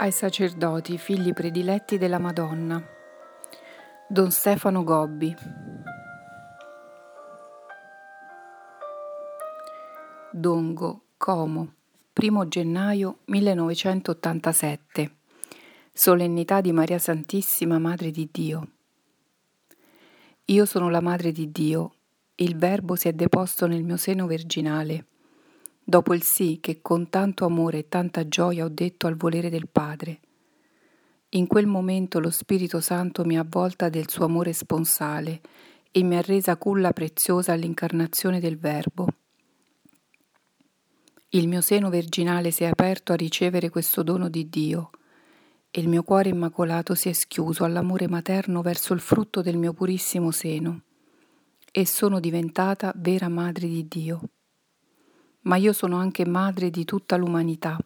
ai sacerdoti, figli prediletti della Madonna. Don Stefano Gobbi. Dongo, Como, 1 gennaio 1987. Solennità di Maria Santissima, Madre di Dio. Io sono la Madre di Dio, il Verbo si è deposto nel mio seno virginale dopo il sì che con tanto amore e tanta gioia ho detto al volere del Padre. In quel momento lo Spirito Santo mi ha avvolta del suo amore sponsale e mi ha resa culla preziosa all'incarnazione del Verbo. Il mio seno virginale si è aperto a ricevere questo dono di Dio e il mio cuore immacolato si è schiuso all'amore materno verso il frutto del mio purissimo seno e sono diventata vera madre di Dio ma io sono anche madre di tutta l'umanità.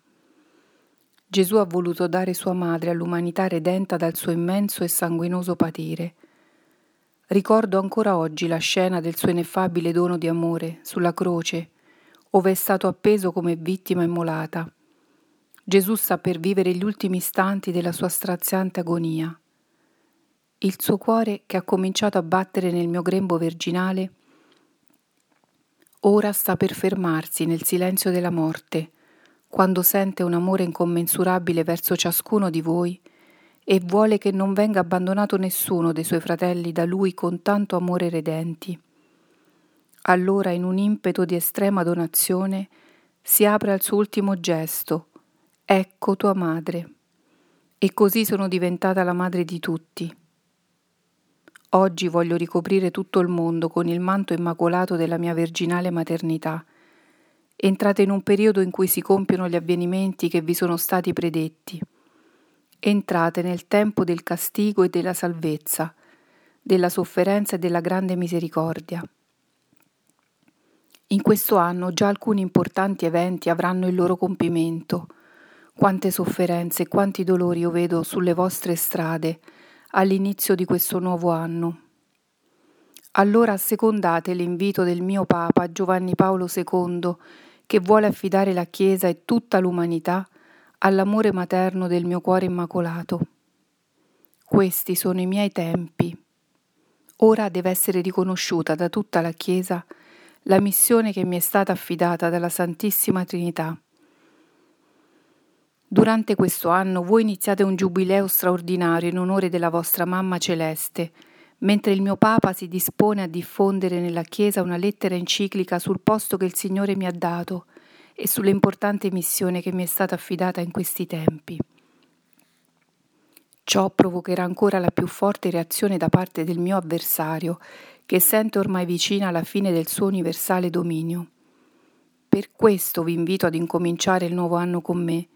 Gesù ha voluto dare sua madre all'umanità redenta dal suo immenso e sanguinoso patire. Ricordo ancora oggi la scena del suo ineffabile dono di amore sulla croce, ove è stato appeso come vittima immolata. Gesù sta per vivere gli ultimi istanti della sua straziante agonia. Il suo cuore, che ha cominciato a battere nel mio grembo virginale, ora sta per fermarsi nel silenzio della morte, quando sente un amore incommensurabile verso ciascuno di voi e vuole che non venga abbandonato nessuno dei suoi fratelli da lui con tanto amore redenti. Allora, in un impeto di estrema donazione, si apre al suo ultimo gesto, ecco tua madre. E così sono diventata la madre di tutti Oggi voglio ricoprire tutto il mondo con il manto immacolato della mia virginale maternità. Entrate in un periodo in cui si compiono gli avvenimenti che vi sono stati predetti. Entrate nel tempo del castigo e della salvezza, della sofferenza e della grande misericordia. In questo anno già alcuni importanti eventi avranno il loro compimento. Quante sofferenze e quanti dolori io vedo sulle vostre strade, all'inizio di questo nuovo anno. Allora assecondate l'invito del mio Papa Giovanni Paolo II, che vuole affidare la Chiesa e tutta l'umanità all'amore materno del mio cuore immacolato. Questi sono i miei tempi. Ora deve essere riconosciuta da tutta la Chiesa la missione che mi è stata affidata dalla Santissima Trinità Durante questo anno voi iniziate un giubileo straordinario in onore della vostra mamma celeste, mentre il mio Papa si dispone a diffondere nella Chiesa una lettera enciclica sul posto che il Signore mi ha dato e sull'importante missione che mi è stata affidata in questi tempi. Ciò provocherà ancora la più forte reazione da parte del mio avversario, che sente ormai vicina la fine del suo universale dominio. Per questo vi invito ad incominciare il nuovo anno con me,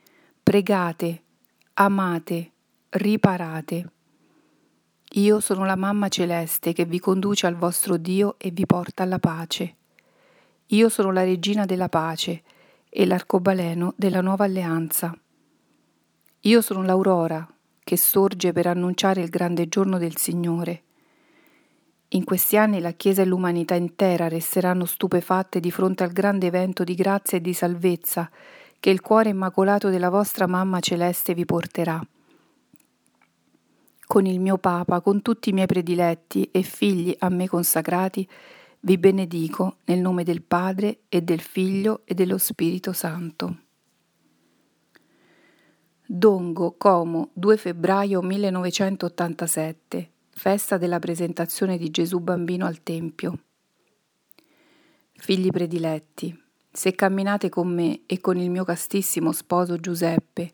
pregate, amate, riparate. Io sono la mamma celeste che vi conduce al vostro Dio e vi porta alla pace. Io sono la regina della pace e l'arcobaleno della nuova alleanza. Io sono l'aurora che sorge per annunciare il grande giorno del Signore. In questi anni la Chiesa e l'umanità intera resteranno stupefatte di fronte al grande evento di grazia e di salvezza che il cuore immacolato della vostra mamma celeste vi porterà. Con il mio Papa, con tutti i miei prediletti e figli a me consacrati, vi benedico nel nome del Padre e del Figlio e dello Spirito Santo. Dongo, Como, 2 febbraio 1987, festa della presentazione di Gesù bambino al Tempio. Figli prediletti, se camminate con me e con il mio castissimo sposo Giuseppe,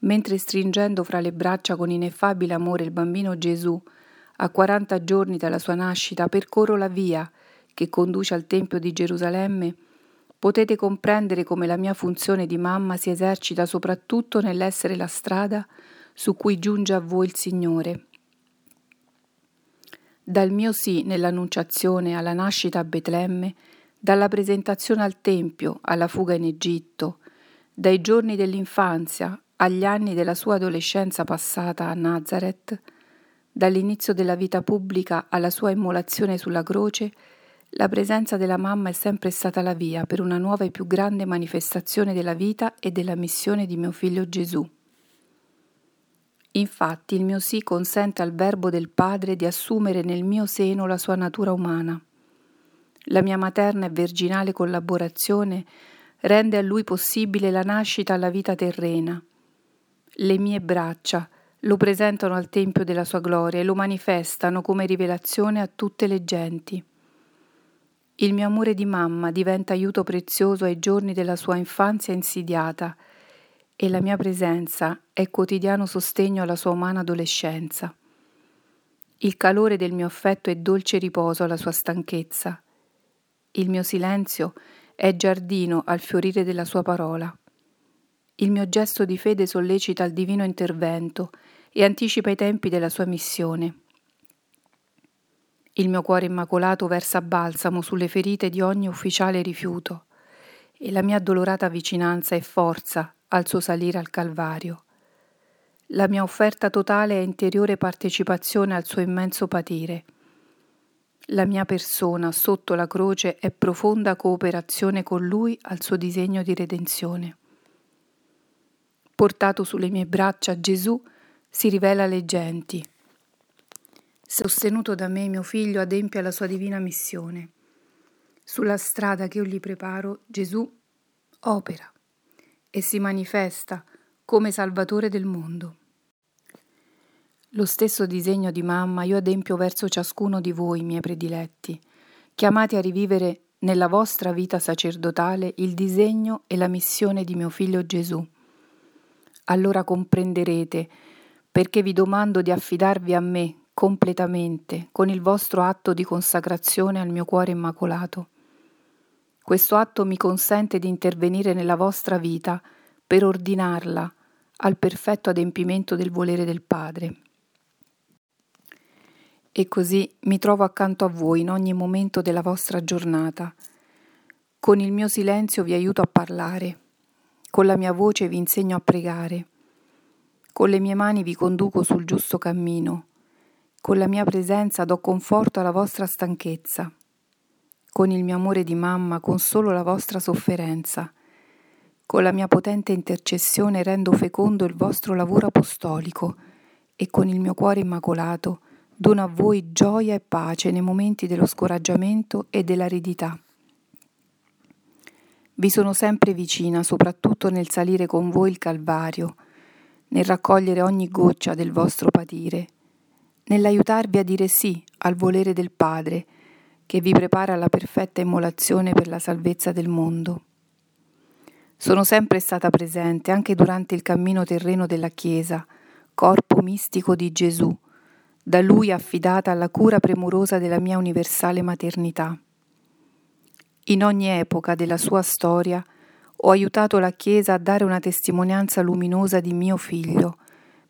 mentre stringendo fra le braccia con ineffabile amore il bambino Gesù, a quaranta giorni dalla sua nascita, percorro la via che conduce al Tempio di Gerusalemme, potete comprendere come la mia funzione di mamma si esercita soprattutto nell'essere la strada su cui giunge a voi il Signore. Dal mio sì nell'annunciazione alla nascita a Betlemme, dalla presentazione al Tempio alla fuga in Egitto, dai giorni dell'infanzia agli anni della sua adolescenza passata a Nazareth, dall'inizio della vita pubblica alla sua immolazione sulla croce, la presenza della mamma è sempre stata la via per una nuova e più grande manifestazione della vita e della missione di mio figlio Gesù. Infatti il mio sì consente al Verbo del Padre di assumere nel mio seno la sua natura umana. La mia materna e virginale collaborazione rende a lui possibile la nascita alla vita terrena. Le mie braccia lo presentano al Tempio della sua gloria e lo manifestano come rivelazione a tutte le genti. Il mio amore di mamma diventa aiuto prezioso ai giorni della sua infanzia insidiata e la mia presenza è quotidiano sostegno alla sua umana adolescenza. Il calore del mio affetto è dolce riposo alla sua stanchezza. Il mio silenzio è giardino al fiorire della sua parola. Il mio gesto di fede sollecita il divino intervento e anticipa i tempi della sua missione. Il mio cuore immacolato versa balsamo sulle ferite di ogni ufficiale rifiuto e la mia addolorata vicinanza è forza al suo salire al Calvario. La mia offerta totale è interiore partecipazione al suo immenso patire. La mia persona sotto la croce è profonda cooperazione con lui al suo disegno di redenzione. Portato sulle mie braccia Gesù si rivela alle genti. Sostenuto da me mio figlio adempie la sua divina missione. Sulla strada che io gli preparo Gesù opera e si manifesta come Salvatore del mondo. Lo stesso disegno di mamma io adempio verso ciascuno di voi, miei prediletti, chiamati a rivivere nella vostra vita sacerdotale il disegno e la missione di mio figlio Gesù. Allora comprenderete perché vi domando di affidarvi a me completamente con il vostro atto di consacrazione al mio cuore immacolato. Questo atto mi consente di intervenire nella vostra vita per ordinarla al perfetto adempimento del volere del Padre. E così mi trovo accanto a voi in ogni momento della vostra giornata. Con il mio silenzio vi aiuto a parlare, con la mia voce vi insegno a pregare, con le mie mani vi conduco sul giusto cammino, con la mia presenza do conforto alla vostra stanchezza. Con il mio amore di mamma consolo la vostra sofferenza. Con la mia potente intercessione rendo fecondo il vostro lavoro apostolico. E con il mio cuore immacolato dono a voi gioia e pace nei momenti dello scoraggiamento e dell'aridità. Vi sono sempre vicina, soprattutto nel salire con voi il Calvario, nel raccogliere ogni goccia del vostro patire, nell'aiutarvi a dire sì al volere del Padre, che vi prepara alla perfetta immolazione per la salvezza del mondo. Sono sempre stata presente anche durante il cammino terreno della Chiesa, corpo mistico di Gesù, da Lui affidata alla cura premurosa della mia universale maternità. In ogni epoca della sua storia ho aiutato la Chiesa a dare una testimonianza luminosa di mio figlio,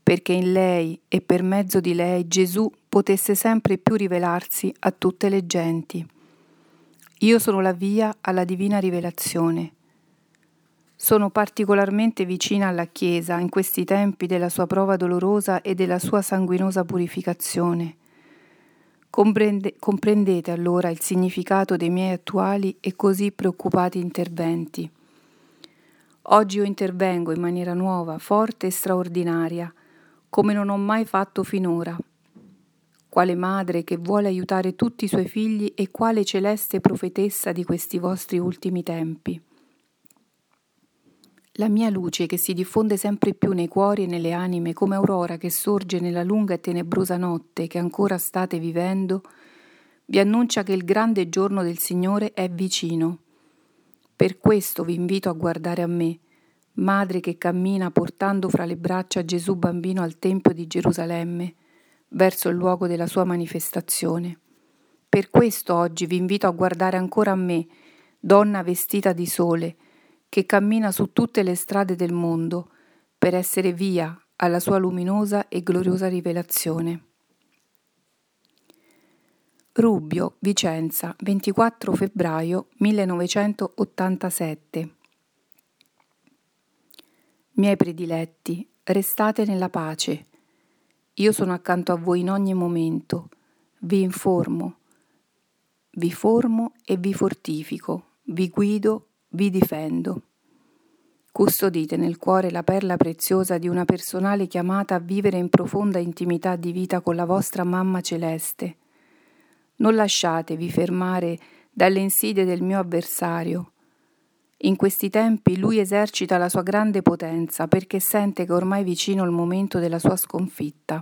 perché in lei e per mezzo di lei Gesù potesse sempre più rivelarsi a tutte le genti. Io sono la via alla divina rivelazione. Sono particolarmente vicina alla Chiesa in questi tempi della sua prova dolorosa e della sua sanguinosa purificazione. Comprende, comprendete allora il significato dei miei attuali e così preoccupati interventi. Oggi io intervengo in maniera nuova, forte e straordinaria, come non ho mai fatto finora. Quale madre che vuole aiutare tutti i suoi figli e quale celeste profetessa di questi vostri ultimi tempi. La mia luce che si diffonde sempre più nei cuori e nelle anime come aurora che sorge nella lunga e tenebrosa notte che ancora state vivendo, vi annuncia che il grande giorno del Signore è vicino. Per questo vi invito a guardare a me, madre che cammina portando fra le braccia Gesù bambino al Tempio di Gerusalemme, verso il luogo della sua manifestazione. Per questo oggi vi invito a guardare ancora a me, donna vestita di sole, che cammina su tutte le strade del mondo, per essere via alla sua luminosa e gloriosa rivelazione. Rubbio, Vicenza, 24 febbraio 1987 Miei prediletti, restate nella pace. Io sono accanto a voi in ogni momento, vi informo, vi formo e vi fortifico, vi guido, vi difendo. Custodite nel cuore la perla preziosa di una personale chiamata a vivere in profonda intimità di vita con la vostra mamma celeste. Non lasciatevi fermare dalle insidie del mio avversario. In questi tempi lui esercita la sua grande potenza perché sente che ormai è vicino il momento della sua sconfitta.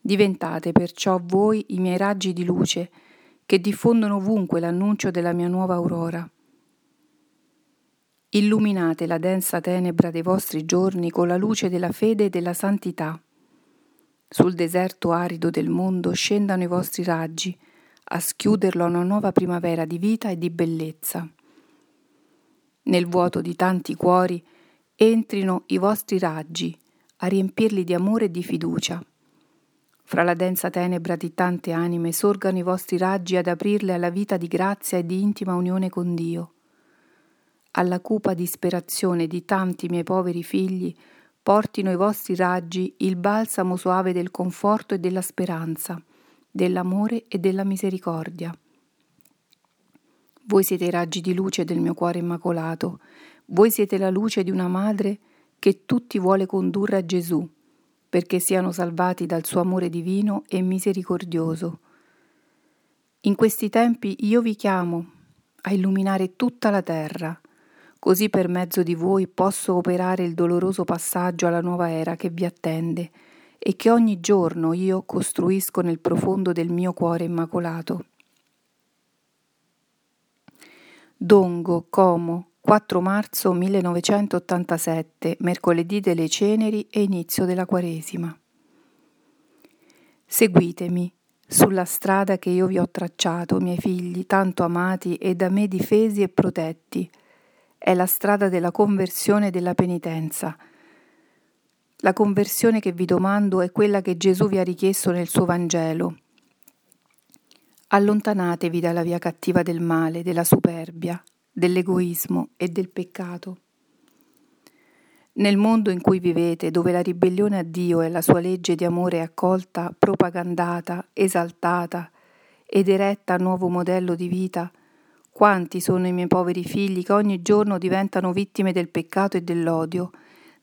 Diventate perciò voi i miei raggi di luce che diffondono ovunque l'annuncio della mia nuova aurora. Illuminate la densa tenebra dei vostri giorni con la luce della fede e della santità. Sul deserto arido del mondo scendano i vostri raggi, a schiuderlo a una nuova primavera di vita e di bellezza. Nel vuoto di tanti cuori entrino i vostri raggi, a riempirli di amore e di fiducia. Fra la densa tenebra di tante anime sorgano i vostri raggi ad aprirle alla vita di grazia e di intima unione con Dio alla cupa disperazione di tanti miei poveri figli, portino i vostri raggi il balsamo soave del conforto e della speranza, dell'amore e della misericordia. Voi siete i raggi di luce del mio cuore immacolato, voi siete la luce di una madre che tutti vuole condurre a Gesù, perché siano salvati dal suo amore divino e misericordioso. In questi tempi io vi chiamo a illuminare tutta la terra, Così per mezzo di voi posso operare il doloroso passaggio alla nuova era che vi attende e che ogni giorno io costruisco nel profondo del mio cuore immacolato. Dongo, Como, 4 marzo 1987, mercoledì delle ceneri e inizio della Quaresima. Seguitemi sulla strada che io vi ho tracciato, miei figli, tanto amati e da me difesi e protetti, è la strada della conversione e della penitenza. La conversione che vi domando è quella che Gesù vi ha richiesto nel suo Vangelo. Allontanatevi dalla via cattiva del male, della superbia, dell'egoismo e del peccato. Nel mondo in cui vivete, dove la ribellione a Dio e la sua legge di amore è accolta, propagandata, esaltata ed eretta a nuovo modello di vita, quanti sono i miei poveri figli che ogni giorno diventano vittime del peccato e dell'odio,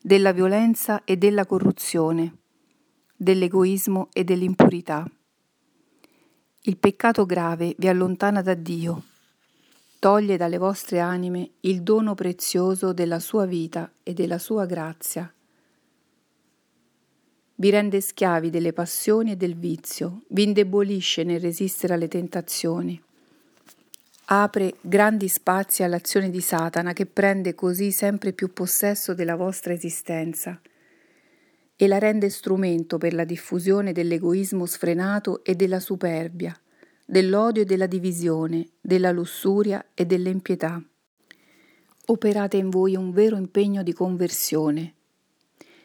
della violenza e della corruzione, dell'egoismo e dell'impurità. Il peccato grave vi allontana da Dio, toglie dalle vostre anime il dono prezioso della sua vita e della sua grazia. Vi rende schiavi delle passioni e del vizio, vi indebolisce nel resistere alle tentazioni apre grandi spazi all'azione di Satana che prende così sempre più possesso della vostra esistenza e la rende strumento per la diffusione dell'egoismo sfrenato e della superbia, dell'odio e della divisione, della lussuria e dell'impietà. Operate in voi un vero impegno di conversione.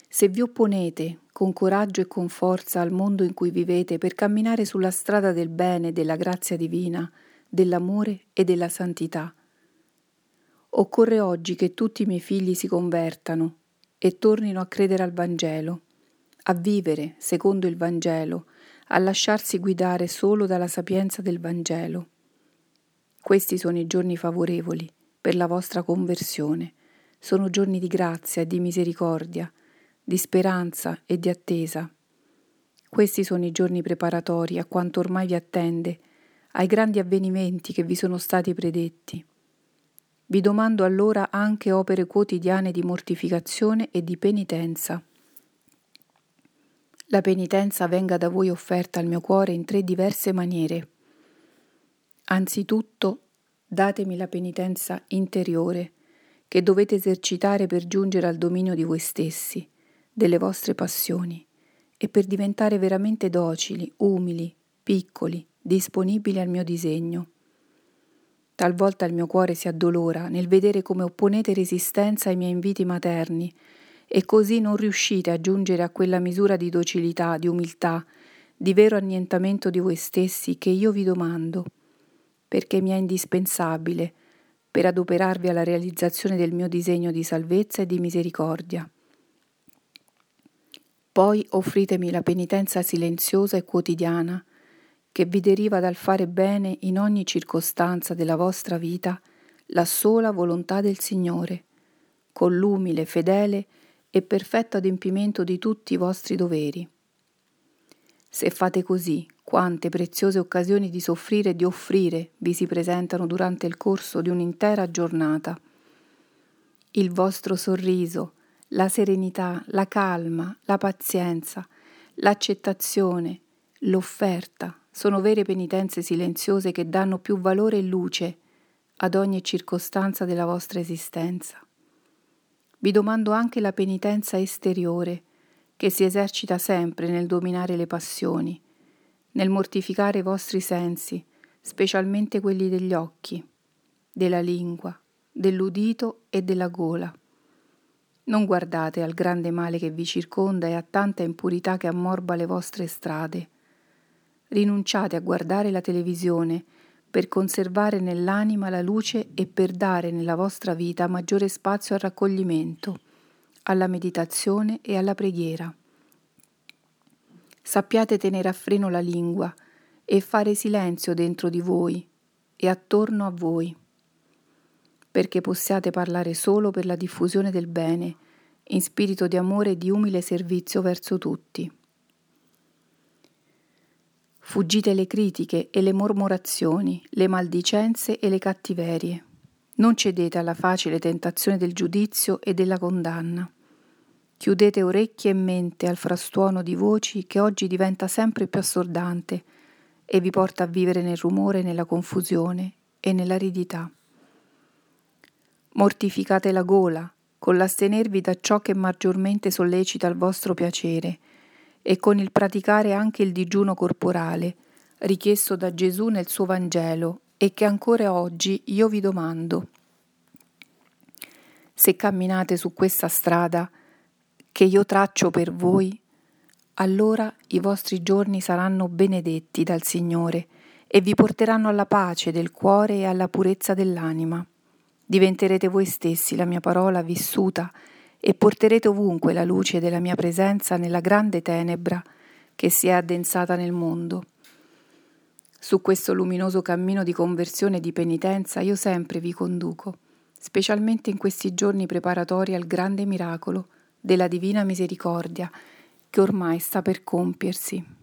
Se vi opponete con coraggio e con forza al mondo in cui vivete per camminare sulla strada del bene e della grazia divina, dell'amore e della santità. Occorre oggi che tutti i miei figli si convertano e tornino a credere al Vangelo, a vivere secondo il Vangelo, a lasciarsi guidare solo dalla sapienza del Vangelo. Questi sono i giorni favorevoli per la vostra conversione, sono giorni di grazia e di misericordia, di speranza e di attesa. Questi sono i giorni preparatori a quanto ormai vi attende ai grandi avvenimenti che vi sono stati predetti. Vi domando allora anche opere quotidiane di mortificazione e di penitenza. La penitenza venga da voi offerta al mio cuore in tre diverse maniere. Anzitutto datemi la penitenza interiore che dovete esercitare per giungere al dominio di voi stessi, delle vostre passioni, e per diventare veramente docili, umili, piccoli, disponibili al mio disegno. Talvolta il mio cuore si addolora nel vedere come opponete resistenza ai miei inviti materni e così non riuscite a giungere a quella misura di docilità, di umiltà, di vero annientamento di voi stessi che io vi domando, perché mi è indispensabile per adoperarvi alla realizzazione del mio disegno di salvezza e di misericordia. Poi offritemi la penitenza silenziosa e quotidiana, che vi deriva dal fare bene in ogni circostanza della vostra vita la sola volontà del Signore, con l'umile, fedele e perfetto adempimento di tutti i vostri doveri. Se fate così, quante preziose occasioni di soffrire e di offrire vi si presentano durante il corso di un'intera giornata. Il vostro sorriso, la serenità, la calma, la pazienza, l'accettazione, l'offerta sono vere penitenze silenziose che danno più valore e luce ad ogni circostanza della vostra esistenza. Vi domando anche la penitenza esteriore, che si esercita sempre nel dominare le passioni, nel mortificare i vostri sensi, specialmente quelli degli occhi, della lingua, dell'udito e della gola. Non guardate al grande male che vi circonda e a tanta impurità che ammorba le vostre strade. Rinunciate a guardare la televisione per conservare nell'anima la luce e per dare nella vostra vita maggiore spazio al raccoglimento, alla meditazione e alla preghiera. Sappiate tenere a freno la lingua e fare silenzio dentro di voi e attorno a voi, perché possiate parlare solo per la diffusione del bene, in spirito di amore e di umile servizio verso tutti. Fuggite le critiche e le mormorazioni, le maldicenze e le cattiverie. Non cedete alla facile tentazione del giudizio e della condanna. Chiudete orecchie e mente al frastuono di voci che oggi diventa sempre più assordante e vi porta a vivere nel rumore, nella confusione e nell'aridità. Mortificate la gola, con l'astenervi da ciò che maggiormente sollecita il vostro piacere, e con il praticare anche il digiuno corporale, richiesto da Gesù nel suo Vangelo e che ancora oggi io vi domando. Se camminate su questa strada che io traccio per voi, allora i vostri giorni saranno benedetti dal Signore e vi porteranno alla pace del cuore e alla purezza dell'anima. Diventerete voi stessi la mia parola vissuta e porterete ovunque la luce della mia presenza nella grande tenebra che si è addensata nel mondo. Su questo luminoso cammino di conversione e di penitenza io sempre vi conduco, specialmente in questi giorni preparatori al grande miracolo della divina misericordia che ormai sta per compiersi.